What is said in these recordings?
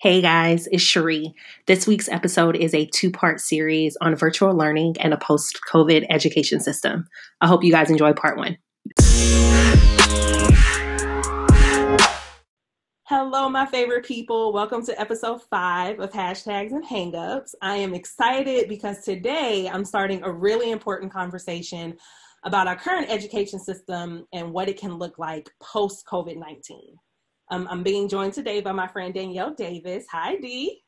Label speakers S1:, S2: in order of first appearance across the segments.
S1: Hey guys, it's Cherie. This week's episode is a two part series on virtual learning and a post COVID education system. I hope you guys enjoy part one. Hello, my favorite people. Welcome to episode five of Hashtags and Hangups. I am excited because today I'm starting a really important conversation about our current education system and what it can look like post COVID 19. Um, I'm being joined today by my friend Danielle Davis. Hi, Dee.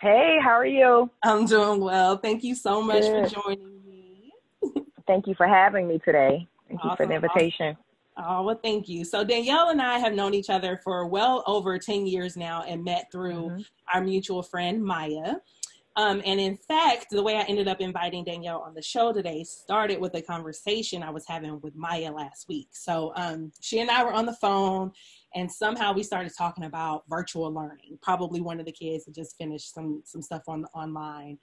S2: Hey, how are you?
S1: I'm doing well. Thank you so much Good. for joining me.
S2: thank you for having me today. Thank awesome, you for the invitation.
S1: Awesome. Oh, well, thank you. So, Danielle and I have known each other for well over 10 years now and met through mm-hmm. our mutual friend, Maya. Um, and in fact, the way I ended up inviting Danielle on the show today started with a conversation I was having with Maya last week. So um, she and I were on the phone, and somehow we started talking about virtual learning. Probably one of the kids had just finished some some stuff on online,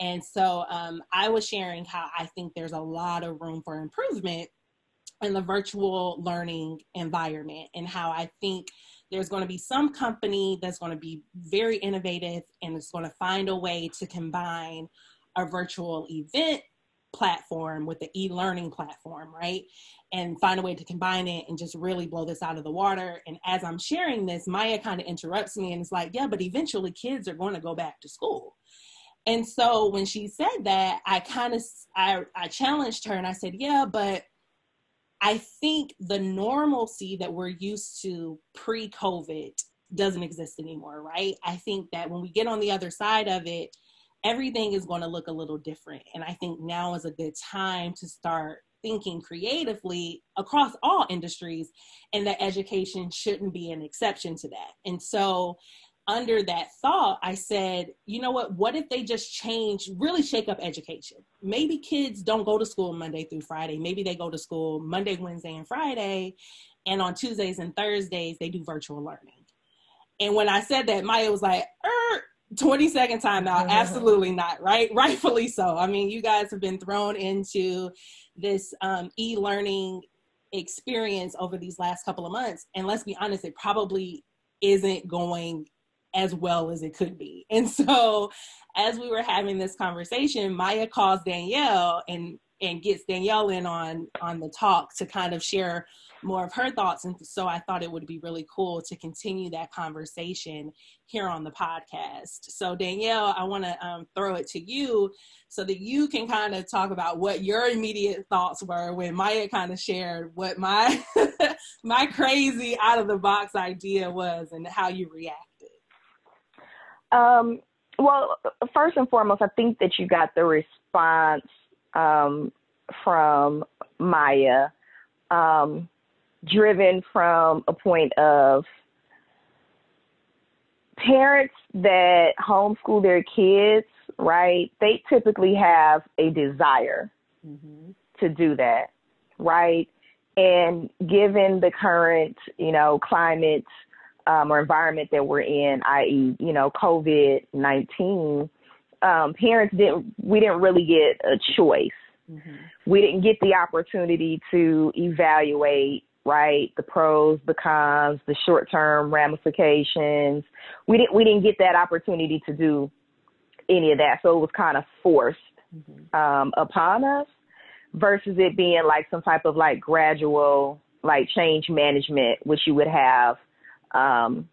S1: and so um, I was sharing how I think there's a lot of room for improvement in the virtual learning environment, and how I think there's going to be some company that's going to be very innovative and it's going to find a way to combine a virtual event platform with the e-learning platform right? And find a way to combine it and just really blow this out of the water. And as i'm sharing this maya kind of interrupts me and it's like yeah but eventually kids are going to go back to school. And so when she said that i kind of I, I challenged her and i said yeah but I think the normalcy that we're used to pre COVID doesn't exist anymore, right? I think that when we get on the other side of it, everything is going to look a little different. And I think now is a good time to start thinking creatively across all industries, and that education shouldn't be an exception to that. And so under that thought, I said, you know what? What if they just change, really shake up education? Maybe kids don't go to school Monday through Friday. Maybe they go to school Monday, Wednesday, and Friday. And on Tuesdays and Thursdays, they do virtual learning. And when I said that, Maya was like, er, 20 second time out. Absolutely not, right? Rightfully so. I mean, you guys have been thrown into this um, e learning experience over these last couple of months. And let's be honest, it probably isn't going as well as it could be. And so as we were having this conversation, Maya calls Danielle and and gets Danielle in on on the talk to kind of share more of her thoughts. And so I thought it would be really cool to continue that conversation here on the podcast. So Danielle, I want to um, throw it to you so that you can kind of talk about what your immediate thoughts were when Maya kind of shared what my my crazy out of the box idea was and how you reacted.
S2: Um, well, first and foremost, I think that you got the response um, from Maya, um, driven from a point of parents that homeschool their kids, right? They typically have a desire mm-hmm. to do that, right? And given the current, you know, climate um, or environment that we're in, i.e., you know, COVID nineteen, um, parents didn't we didn't really get a choice. Mm-hmm. We didn't get the opportunity to evaluate right the pros, the cons, the short term ramifications. We didn't we didn't get that opportunity to do any of that, so it was kind of forced mm-hmm. um, upon us versus it being like some type of like gradual like change management, which you would have um,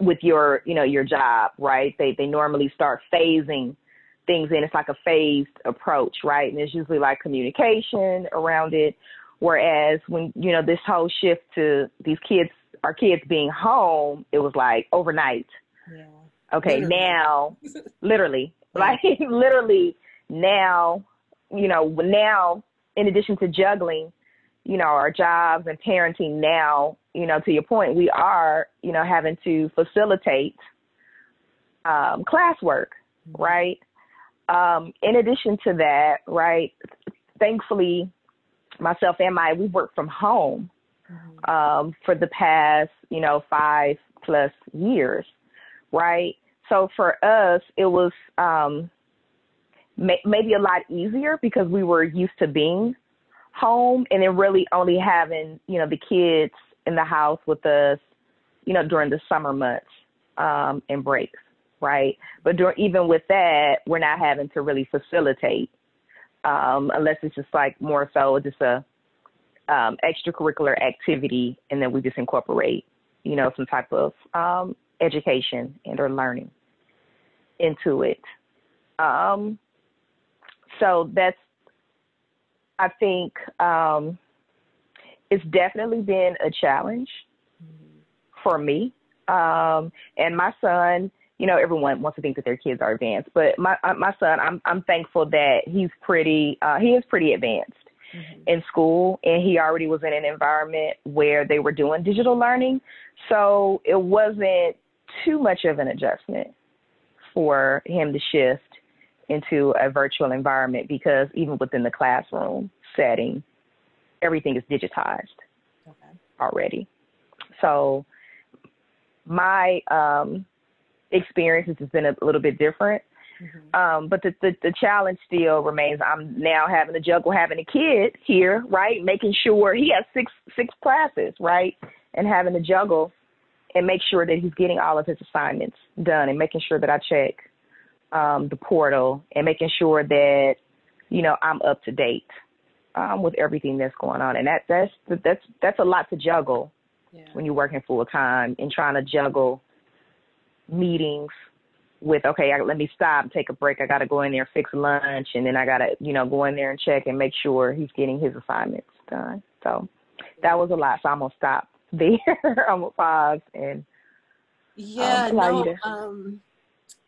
S2: with your, you know, your job, right? They they normally start phasing things in. It's like a phased approach, right? And there's usually like communication around it. Whereas when you know this whole shift to these kids, our kids being home, it was like overnight. Yeah. Okay, literally. now, literally, like literally now, you know, now in addition to juggling, you know, our jobs and parenting now, you know, to your point, we are, you know, having to facilitate um, classwork, mm-hmm. right? Um, in addition to that, right, thankfully, myself and my, we work from home mm-hmm. um, for the past, you know, five plus years, right? So for us, it was um, may- maybe a lot easier because we were used to being home and then really only having, you know, the kids in the house with us, you know, during the summer months. um, and breaks, right? But during, even with that, we're not having to really facilitate um, unless it's just like more so just a um, extracurricular activity, and then we just incorporate, you know, some type of um, education and or learning into it. Um, so that's, I think, um, it's definitely been a challenge for me. Um, and my son, you know, everyone wants to think that their kids are advanced, but my uh, my son, I'm I'm thankful that he's pretty, uh, he is pretty advanced mm-hmm. in school, and he already was in an environment where they were doing digital learning, so it wasn't too much of an adjustment for him to shift into a virtual environment because even within the classroom setting, everything is digitized okay. already. So my um, experiences has been a little bit different. Mm-hmm. Um, but the, the, the challenge still remains. I'm now having to juggle having a kid here, right? Making sure he has six six classes, right? And having to juggle and make sure that he's getting all of his assignments done and making sure that I check um, the portal and making sure that you know I'm up to date um, with everything that's going on. And that that's that's that's a lot to juggle yeah. when you're working full time and trying to juggle meetings with okay, I, let me stop, take a break. I got to go in there, fix lunch, and then I got to you know go in there and check and make sure he's getting his assignments done. So that was a lot. So I'm gonna stop there. I'm gonna pause and
S1: yeah, um, no, um,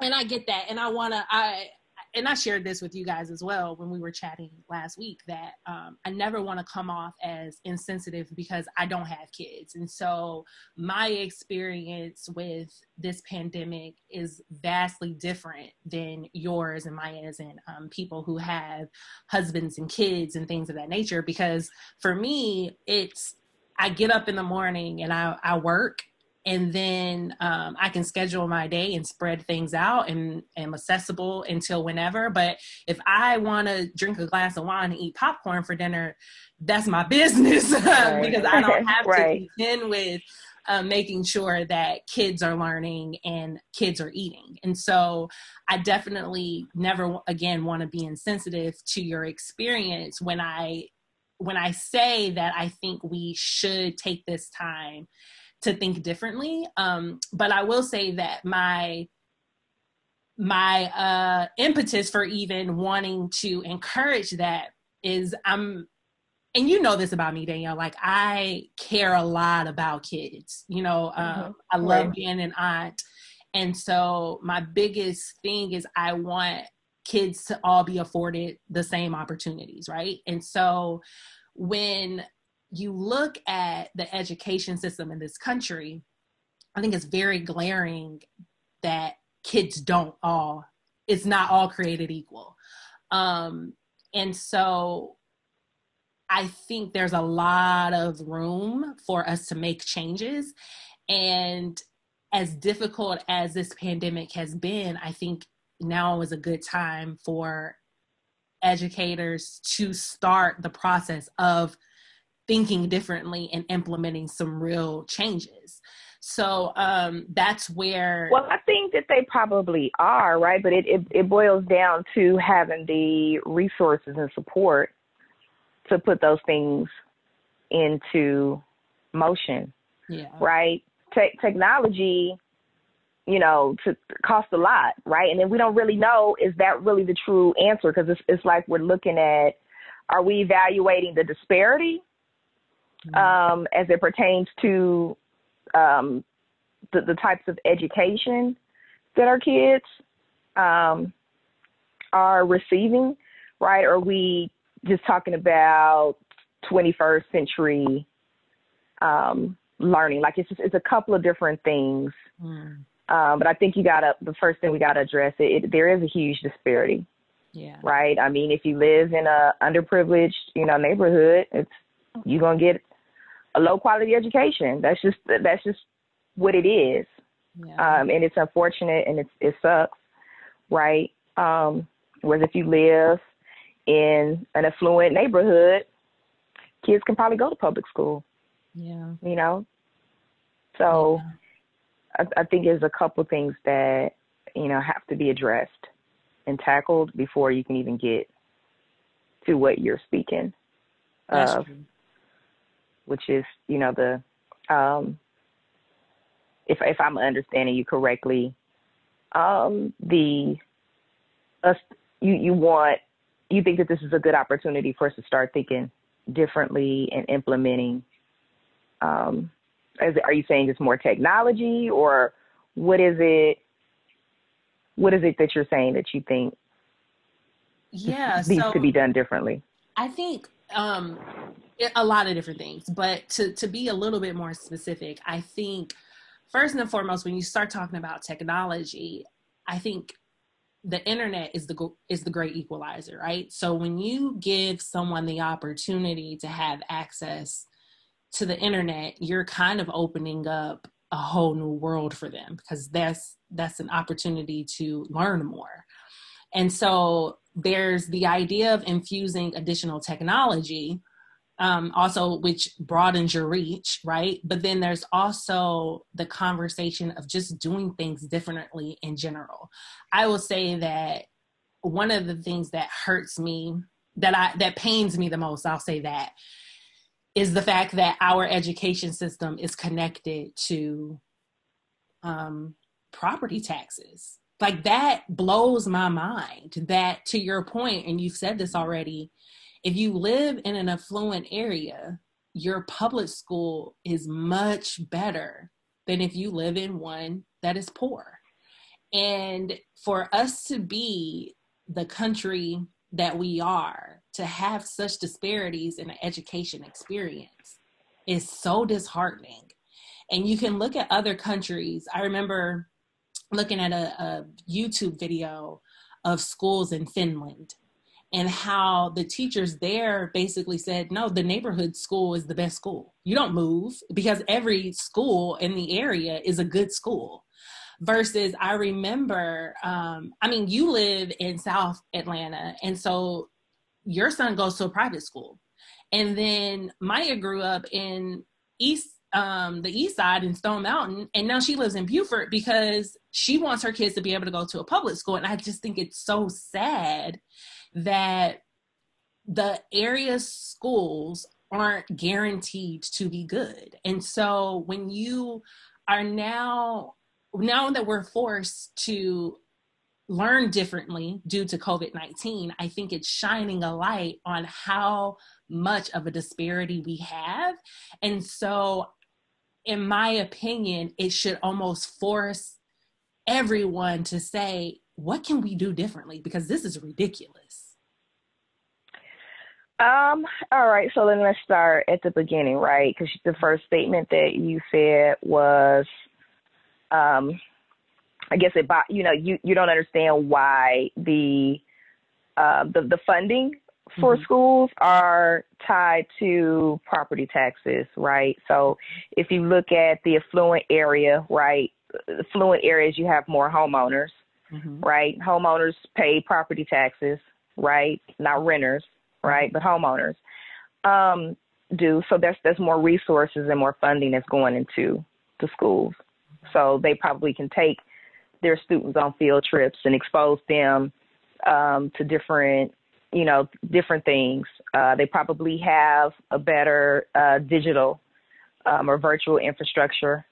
S1: and I get that, and I wanna I and I shared this with you guys as well when we were chatting last week that um, I never want to come off as insensitive because I don't have kids. And so my experience with this pandemic is vastly different than yours and Maya's and um, people who have husbands and kids and things of that nature. Because for me, it's I get up in the morning and I, I work and then um, I can schedule my day and spread things out and am accessible until whenever. But if I want to drink a glass of wine and eat popcorn for dinner, that's my business right. because I don't have right. to begin with uh, making sure that kids are learning and kids are eating. And so I definitely never again want to be insensitive to your experience when I when I say that I think we should take this time to think differently. Um, but I will say that my my uh, impetus for even wanting to encourage that is I'm and you know this about me, Danielle. Like I care a lot about kids. You know, um, mm-hmm. I love right. being an aunt, and so my biggest thing is I want kids to all be afforded the same opportunities, right? And so when you look at the education system in this country, I think it's very glaring that kids don't all, it's not all created equal. Um, and so I think there's a lot of room for us to make changes. And as difficult as this pandemic has been, I think now is a good time for educators to start the process of thinking differently and implementing some real changes. So um, that's where.
S2: Well, I think that they probably are, right? But it, it, it boils down to having the resources and support to put those things into motion.
S1: Yeah.
S2: Right? Te- technology, you know, to cost a lot, right? And then we don't really know is that really the true answer because it's it's like we're looking at are we evaluating the disparity. Um, as it pertains to um, the, the, types of education that our kids um, are receiving, right? Or are we just talking about 21st century um, learning? Like it's just, it's a couple of different things. Mm. Um, but I think you gotta the first thing we gotta address it, it. There is a huge disparity.
S1: Yeah.
S2: Right. I mean, if you live in a underprivileged, you know, neighborhood, it's you're gonna get a low quality education. That's just that's just what it is. Yeah. Um, and it's unfortunate and it's it sucks, right? Um, whereas if you live in an affluent neighborhood, kids can probably go to public school.
S1: Yeah.
S2: You know? So I, I think there's a couple things that you know have to be addressed and tackled before you can even get to what you're speaking of, which is you know the um, if if I'm understanding you correctly, um, the us you you want you think that this is a good opportunity for us to start thinking differently and implementing um, is, are you saying it's more technology or what is it what is it that you're saying that you think
S1: yeah
S2: needs
S1: so
S2: to be done differently?
S1: I think um, a lot of different things but to, to be a little bit more specific i think first and foremost when you start talking about technology i think the internet is the is the great equalizer right so when you give someone the opportunity to have access to the internet, you're kind of opening up a whole new world for them because that's that's an opportunity to learn more. And so there's the idea of infusing additional technology, um, also which broadens your reach, right? But then there's also the conversation of just doing things differently in general. I will say that one of the things that hurts me, that I that pains me the most, I'll say that, is the fact that our education system is connected to um, property taxes. Like that blows my mind. That, to your point, and you've said this already, if you live in an affluent area, your public school is much better than if you live in one that is poor. And for us to be the country that we are, to have such disparities in an education experience is so disheartening. And you can look at other countries. I remember looking at a, a YouTube video of schools in Finland and how the teachers there basically said, no, the neighborhood school is the best school. You don't move because every school in the area is a good school. Versus, I remember, um, I mean, you live in South Atlanta, and so your son goes to a private school. And then Maya grew up in East um, the east side in Stone Mountain, and now she lives in Buford because she wants her kids to be able to go to a public school. And I just think it's so sad that the area schools aren't guaranteed to be good. And so when you are now now that we're forced to learn differently due to COVID 19, I think it's shining a light on how much of a disparity we have. And so, in my opinion, it should almost force everyone to say, what can we do differently? Because this is ridiculous.
S2: Um, all right, so then let's start at the beginning, right? Because the first statement that you said was um, I guess it, you know, you, you don't understand why the, uh, the, the funding for mm-hmm. schools are tied to property taxes, right? So if you look at the affluent area, right, affluent areas, you have more homeowners, mm-hmm. right? Homeowners pay property taxes, right? Not renters, right? But homeowners um, do. So there's there's more resources and more funding that's going into the schools. So they probably can take their students on field trips and expose them um, to different, you know, different things. Uh, they probably have a better uh, digital um, or virtual infrastructure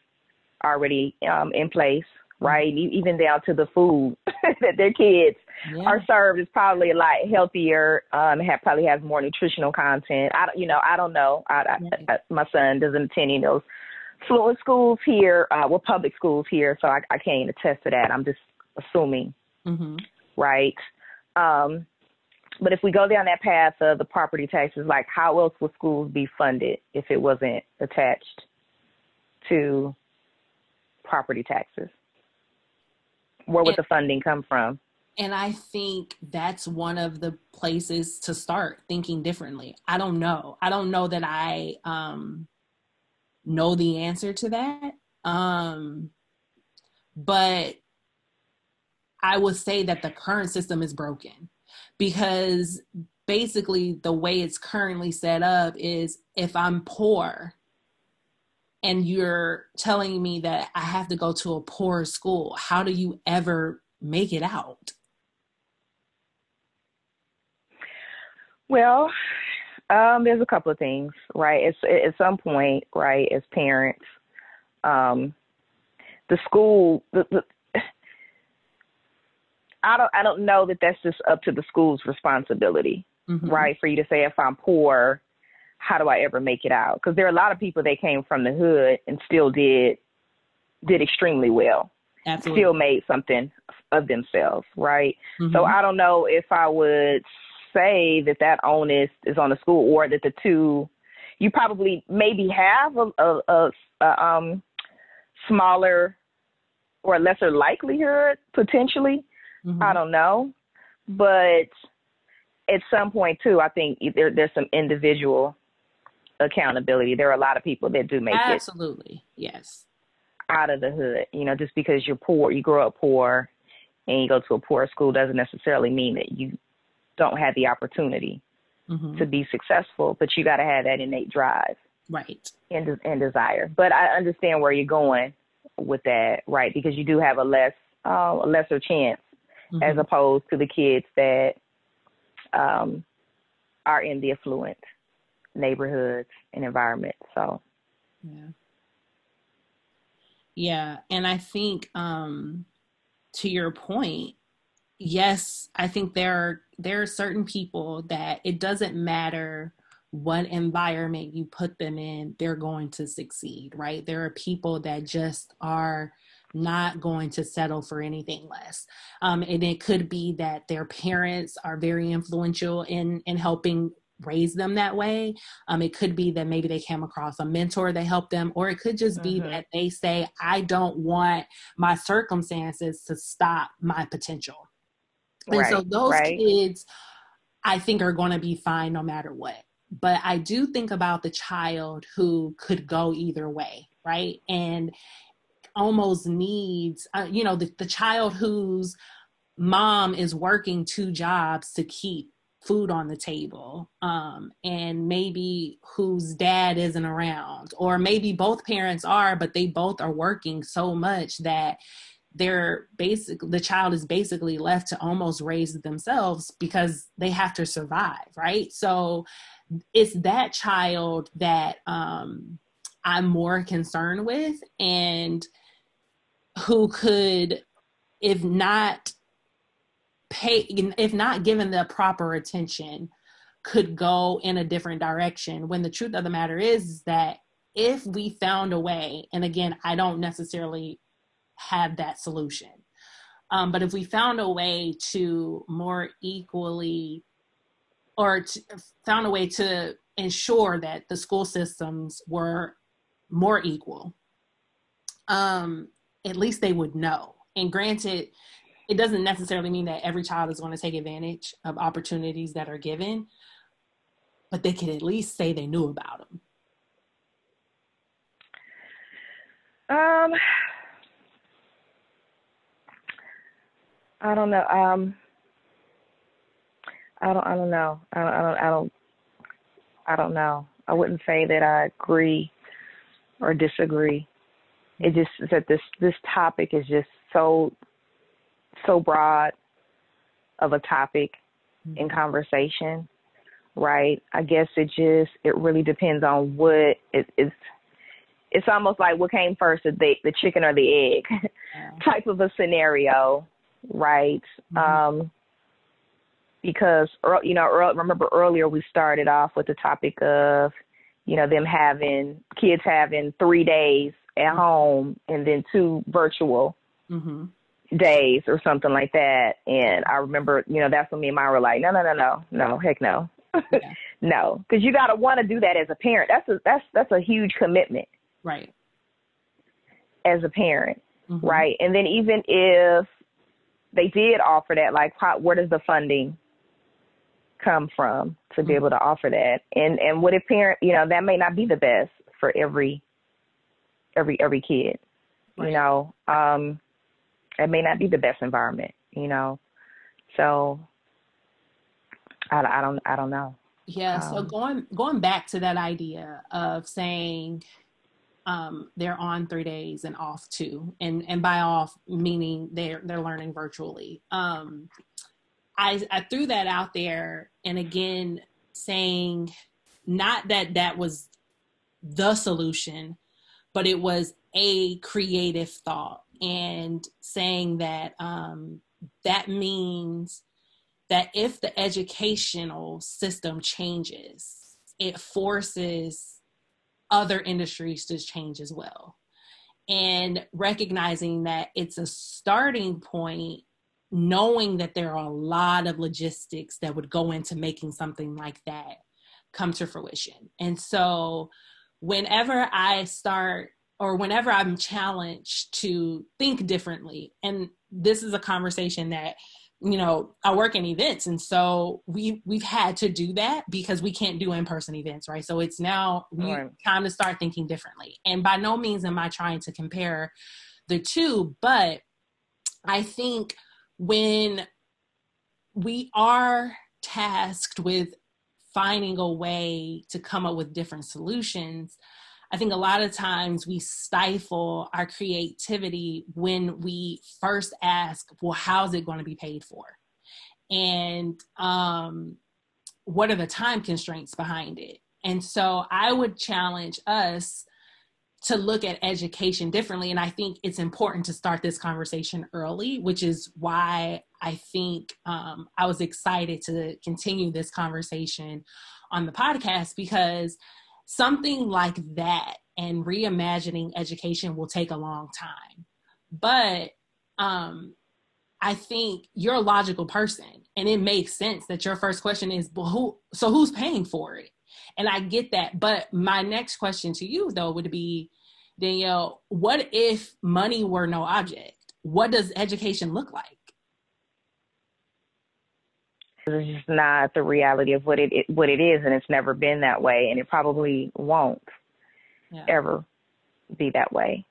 S2: already um, in place, right? Even down to the food that their kids yeah. are served is probably a lot healthier. Um, have probably has more nutritional content. I don't, you know, I don't know. I, I, I, my son doesn't attend any of those fluent schools here, uh, well, public schools here, so I, I can't attest to that. I'm just assuming, mm-hmm. right? Um, but if we go down that path of the property taxes, like how else would schools be funded if it wasn't attached to property taxes? Where would and, the funding come from?
S1: And I think that's one of the places to start thinking differently. I don't know. I don't know that I um, know the answer to that. Um, but I would say that the current system is broken because basically the way it's currently set up is if I'm poor, and you're telling me that I have to go to a poor school. How do you ever make it out?
S2: Well, um, there's a couple of things, right? It's at some point, right, as parents, um, the school, the, the, I don't, I don't know that that's just up to the school's responsibility, mm-hmm. right? For you to say, if I'm poor, how do I ever make it out? Because there are a lot of people that came from the hood and still did, did extremely well. Absolutely. Still made something of themselves, right? Mm-hmm. So I don't know if I would say that that onus is on the school or that the two you probably maybe have a, a, a, a um, smaller or lesser likelihood potentially. Mm-hmm. I don't know, but at some point too, I think there, there's some individual accountability. There are a lot of people that do make
S1: absolutely. it absolutely yes
S2: out of the hood. You know, just because you're poor, you grow up poor, and you go to a poor school doesn't necessarily mean that you don't have the opportunity mm-hmm. to be successful, but you got to have that innate drive,
S1: right,
S2: and and desire. But I understand where you're going with that, right? Because you do have a less uh, a lesser chance mm-hmm. as opposed to the kids that um, are in the affluent neighborhoods and environments. So,
S1: yeah, yeah, and I think um, to your point, yes, I think there are there are certain people that it doesn't matter what environment you put them in, they're going to succeed, right? There are people that just are not going to settle for anything less. Um, and it could be that their parents are very influential in in helping raise them that way. Um, it could be that maybe they came across a mentor that helped them, or it could just be mm-hmm. that they say, I don't want my circumstances to stop my potential. And right, so those right. kids, I think, are going to be fine no matter what. But I do think about the child who could go either way, right? And almost needs, uh, you know, the, the child whose mom is working two jobs to keep food on the table um, and maybe whose dad isn't around or maybe both parents are but they both are working so much that they're basic the child is basically left to almost raise themselves because they have to survive right? So it's that child that um i'm more concerned with and who could if not pay if not given the proper attention could go in a different direction when the truth of the matter is, that if we found a way and again i don't necessarily have that solution. Um, but if we found a way to more equally or to, found a way to ensure that the school systems were more equal, um, at least they would know. And granted, it doesn't necessarily mean that every child is going to take advantage of opportunities that are given, but they could at least say they knew about them.
S2: Um, I don't know. Um, I don't. I don't know. I don't. I don't. I don't. I don't know. I wouldn't say that I agree or disagree. It just that this this topic is just so so broad of a topic mm-hmm. in conversation, right? I guess it just it really depends on what it is. It's almost like what came first, the the chicken or the egg, yeah. type of a scenario right? Mm-hmm. Um, because you know, remember earlier we started off with the topic of you know them having kids having three days at home and then two virtual mm-hmm. days or something like that. And I remember, you know, that's when me and Maya were like, no, no, no, no, no, heck no, yeah. no, because you gotta want to do that as a parent. That's a that's that's a huge commitment,
S1: right?
S2: As a parent, mm-hmm. right? And then even if they did offer that. Like, how, where does the funding come from to be mm-hmm. able to offer that? And and what if parent, you know, that may not be the best for every every every kid. Right. You know, um, it may not be the best environment. You know, so I, I don't I don't know.
S1: Yeah. Um, so going going back to that idea of saying um, they're on three days and off two, and and by off meaning they're they're learning virtually. Um, I I threw that out there, and again saying not that that was the solution, but it was a creative thought, and saying that um, that means that if the educational system changes, it forces other industries to change as well. And recognizing that it's a starting point, knowing that there are a lot of logistics that would go into making something like that come to fruition. And so, whenever I start or whenever I'm challenged to think differently, and this is a conversation that you know i work in events and so we we've had to do that because we can't do in-person events right so it's now right. time to start thinking differently and by no means am i trying to compare the two but i think when we are tasked with finding a way to come up with different solutions I think a lot of times we stifle our creativity when we first ask, well, how's it going to be paid for? And um, what are the time constraints behind it? And so I would challenge us to look at education differently. And I think it's important to start this conversation early, which is why I think um, I was excited to continue this conversation on the podcast because something like that and reimagining education will take a long time. But um, I think you're a logical person, and it makes sense that your first question is, well, who? So who's paying for it? And I get that. But my next question to you, though, would be, Danielle, what if money were no object? What does education look like?
S2: It's just not the reality of what it, it what it is, and it's never been that way, and it probably won't yeah. ever be that way.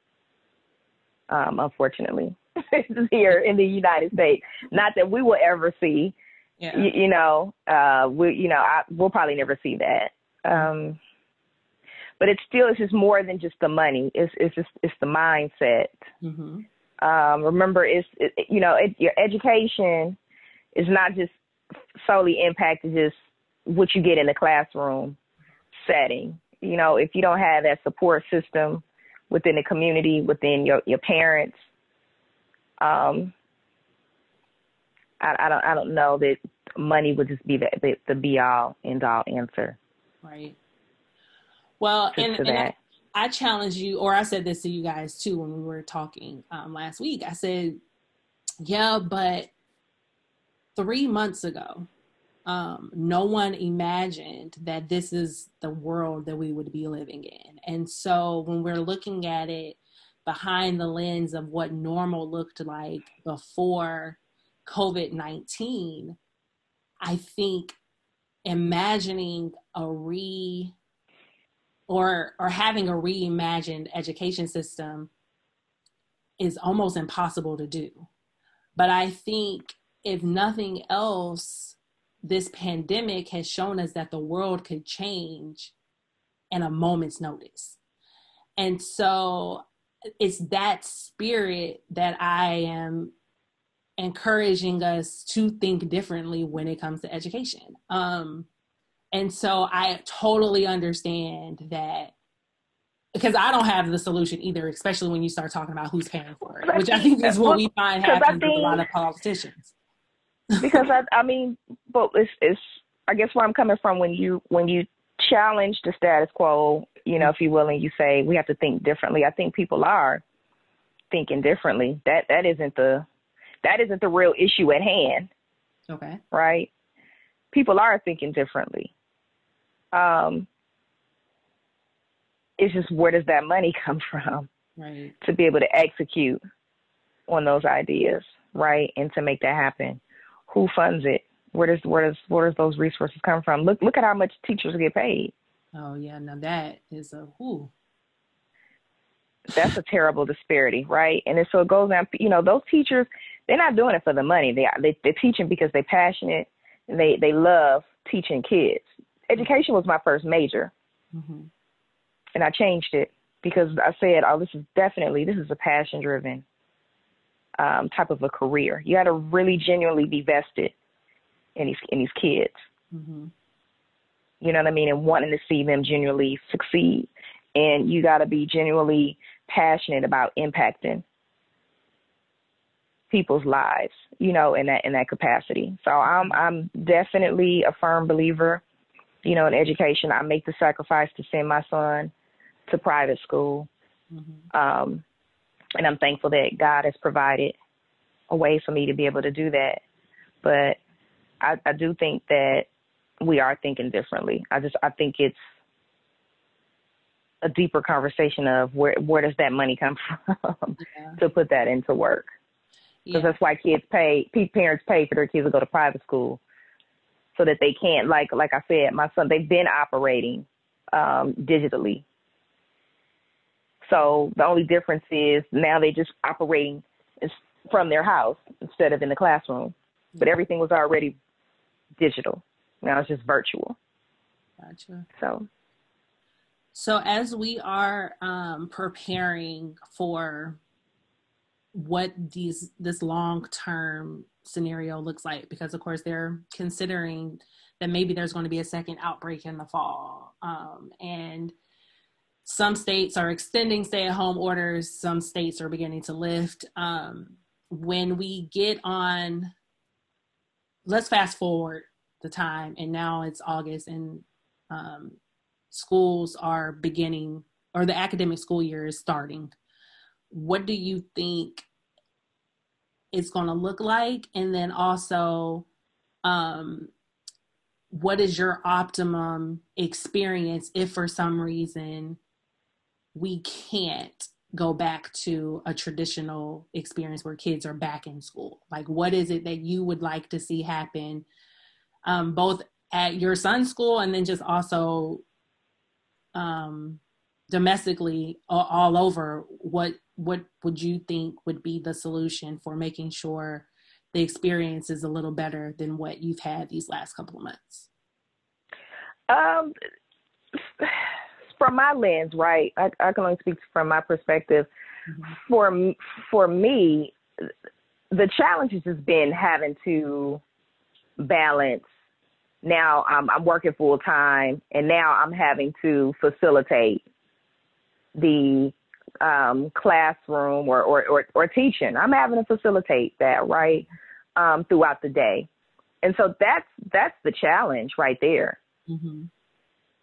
S2: Um, unfortunately, here in the United States, not that we will ever see. Yeah. You, you know, uh, we you know I, we'll probably never see that. Um, but it's still it's just more than just the money. It's it's just it's the mindset. Mm-hmm. Um, remember, it's it, you know it, your education is not just solely impacted just what you get in the classroom setting. You know, if you don't have that support system within the community, within your your parents, um, I, I don't I don't know that money would just be the the, the be all end all answer.
S1: Right. Well, and, and I, I challenge you, or I said this to you guys too when we were talking um, last week. I said, yeah, but three months ago, um, no one imagined that this is the world that we would be living in. And so when we're looking at it behind the lens of what normal looked like before COVID 19, I think imagining a re or or having a reimagined education system is almost impossible to do. But I think if nothing else, this pandemic has shown us that the world could change in a moment's notice. And so it's that spirit that I am encouraging us to think differently when it comes to education. Um, and so I totally understand that because I don't have the solution either, especially when you start talking about who's paying for it, which I think is what we find happens with a lot of politicians
S2: because I, I mean, but it's, it's, I guess where I'm coming from when you, when you challenge the status quo, you know, if you will, and you say we have to think differently. I think people are thinking differently. That, that isn't the, that isn't the real issue at hand.
S1: Okay.
S2: Right. People are thinking differently. Um, it's just where does that money come from?
S1: Right.
S2: To be able to execute on those ideas, right, and to make that happen who funds it? Where does where does where does those resources come from? Look look at how much teachers get paid.
S1: Oh yeah, now that is a who.
S2: That's a terrible disparity, right? And it, so it goes down. You know, those teachers, they're not doing it for the money. They they they're teaching because they're passionate and they they love teaching kids. Education was my first major, mm-hmm. and I changed it because I said, oh, this is definitely this is a passion driven um, type of a career. You got to really genuinely be vested in these in these kids. Mm-hmm. You know what I mean, and wanting to see them genuinely succeed, and you got to be genuinely passionate about impacting people's lives. You know, in that in that capacity. So I'm I'm definitely a firm believer. You know, in education, I make the sacrifice to send my son to private school. Mm-hmm. Um, and I'm thankful that God has provided a way for me to be able to do that. But I, I do think that we are thinking differently. I just I think it's a deeper conversation of where where does that money come from yeah. to put that into work because yeah. that's why kids pay parents pay for their kids to go to private school so that they can't like like I said my son they've been operating um digitally so the only difference is now they're just operating from their house instead of in the classroom. But everything was already digital. Now it's just virtual.
S1: Gotcha.
S2: So
S1: so as we are um, preparing for what these this long term scenario looks like, because of course they're considering that maybe there's going to be a second outbreak in the fall, um, and some states are extending stay at home orders, some states are beginning to lift. Um, when we get on, let's fast forward the time, and now it's August, and um, schools are beginning, or the academic school year is starting. What do you think it's going to look like? And then also, um, what is your optimum experience if for some reason we can't go back to a traditional experience where kids are back in school? Like, what is it that you would like to see happen, um, both at your son's school and then just also um, domestically all, over? What what would you think would be the solution for making sure the experience is a little better than what you've had these last couple of months?
S2: Um from my lens, right? I, I can only speak from my perspective. Mm-hmm. For for me, the challenge has just been having to balance. Now I'm, I'm working full time, and now I'm having to facilitate the um, classroom or, or, or, or, teaching. I'm having to facilitate that right um, throughout the day, and so that's that's the challenge right there. Mm-hmm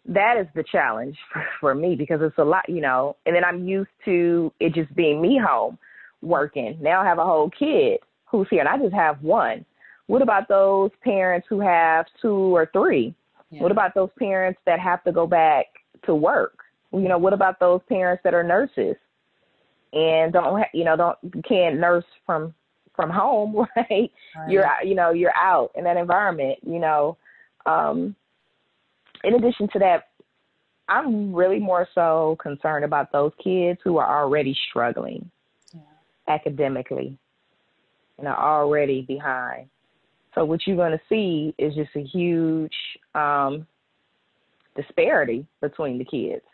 S2: that is the challenge for me because it's a lot, you know, and then I'm used to it just being me home working. Now I have a whole kid who's here and I just have one. What about those parents who have two or three? Yeah. What about those parents that have to go back to work? You know, what about those parents that are nurses and don't, ha- you know, don't can't nurse from from home, right? right? You're, you know, you're out in that environment, you know. Um, in addition to that, I'm really more so concerned about those kids who are already struggling yeah. academically and are already behind. So what you're going to see is just a huge um, disparity between the kids,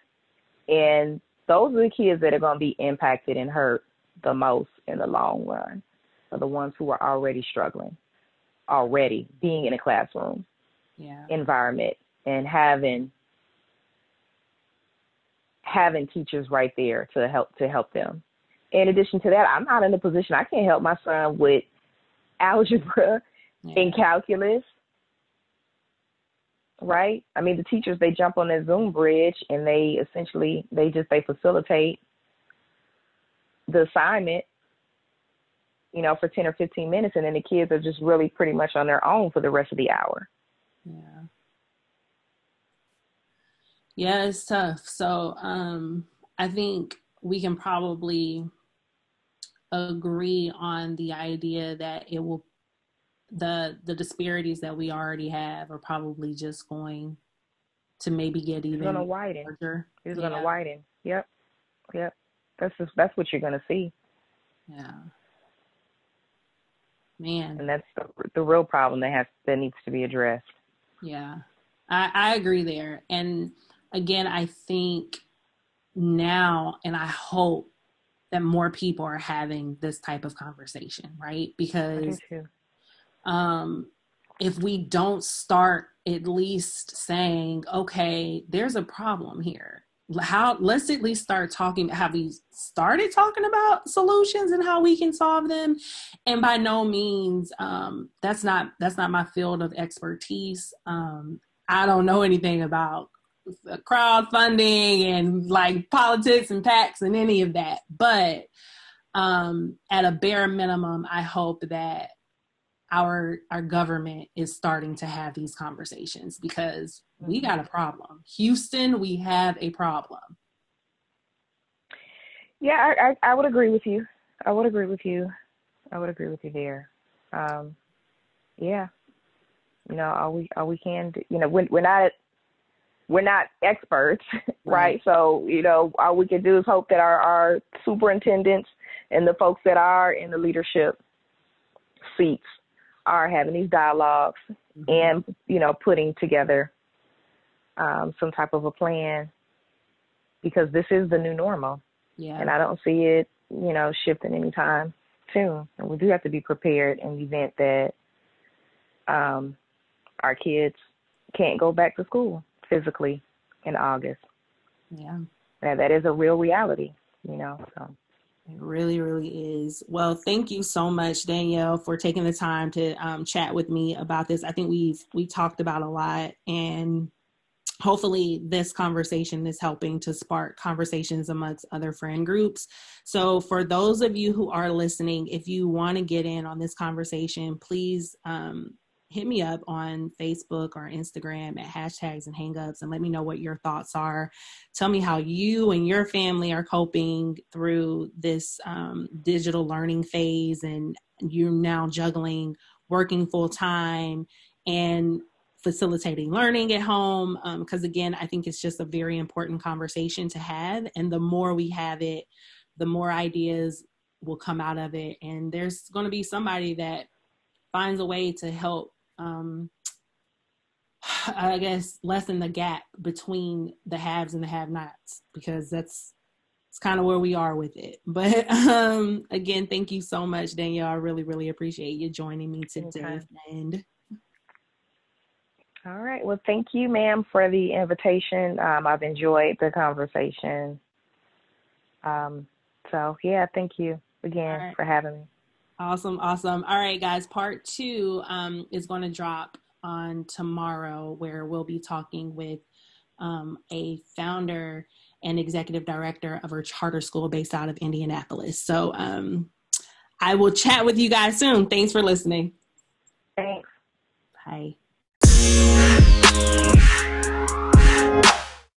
S2: and those are the kids that are going to be impacted and hurt the most in the long run. Are the ones who are already struggling, already being in a classroom
S1: yeah.
S2: environment and having having teachers right there to help to help them. In addition to that, I'm not in a position I can't help my son with algebra yeah. and calculus. Right? I mean the teachers they jump on that Zoom bridge and they essentially they just they facilitate the assignment you know, for 10 or 15 minutes, and then the kids are just really pretty much on their own for the rest of the hour.
S1: Yeah. Yeah, it's tough. So um, I think we can probably agree on the idea that it will the the disparities that we already have are probably just going to maybe get even
S2: it's gonna widen. Larger. It's yeah. gonna widen. Yep. Yep. That's just that's what you're gonna see.
S1: Yeah. Man.
S2: And that's the, the real problem that has that needs to be addressed.
S1: Yeah. I, I agree there. And again, I think now, and I hope that more people are having this type of conversation, right? Because um, if we don't start at least saying, okay, there's a problem here. How let's at least start talking. Have we started talking about solutions and how we can solve them? And by no means, um, that's not that's not my field of expertise. Um, I don't know anything about crowdfunding and like politics and PACs and any of that. But um, at a bare minimum, I hope that our our government is starting to have these conversations because we got a problem. Houston, we have a problem.
S2: Yeah, I, I, I would agree with you. I would agree with you. I would agree with you there. Um, yeah, you know, all we all we can do, you know, when we're not we're not experts, right? right? So, you know, all we can do is hope that our, our superintendents and the folks that are in the leadership seats are having these dialogs mm-hmm. and, you know, putting together um, some type of a plan because this is the new normal. Yeah. And I don't see it, you know, shifting anytime soon. And we do have to be prepared in the event that um, our kids can't go back to school physically in August.
S1: Yeah.
S2: And that is a real reality, you know. So
S1: it really, really is. Well, thank you so much, Danielle, for taking the time to um, chat with me about this. I think we've we talked about a lot, and hopefully, this conversation is helping to spark conversations amongst other friend groups. So, for those of you who are listening, if you want to get in on this conversation, please um, hit me up on Facebook or Instagram at hashtags and hangups and let me know what your thoughts are. Tell me how you and your family are coping through this um, digital learning phase and you're now juggling working full time and facilitating learning at home. Because um, again, I think it's just a very important conversation to have. And the more we have it, the more ideas will come out of it. And there's going to be somebody that finds a way to help um, I guess lessen the gap between the haves and the have-nots because that's it's kind of where we are with it. But um, again, thank you so much, Danielle. I really, really appreciate you joining me today. And
S2: all right. Well, thank you, ma'am, for the invitation. Um, I've enjoyed the conversation. Um, so yeah, thank you again right. for having me.
S1: Awesome, awesome. All right, guys. Part two um, is going to drop on tomorrow, where we'll be talking with um, a founder and executive director of a charter school based out of Indianapolis. So um, I will chat with you guys soon. Thanks for listening.
S2: Thanks.
S1: Bye.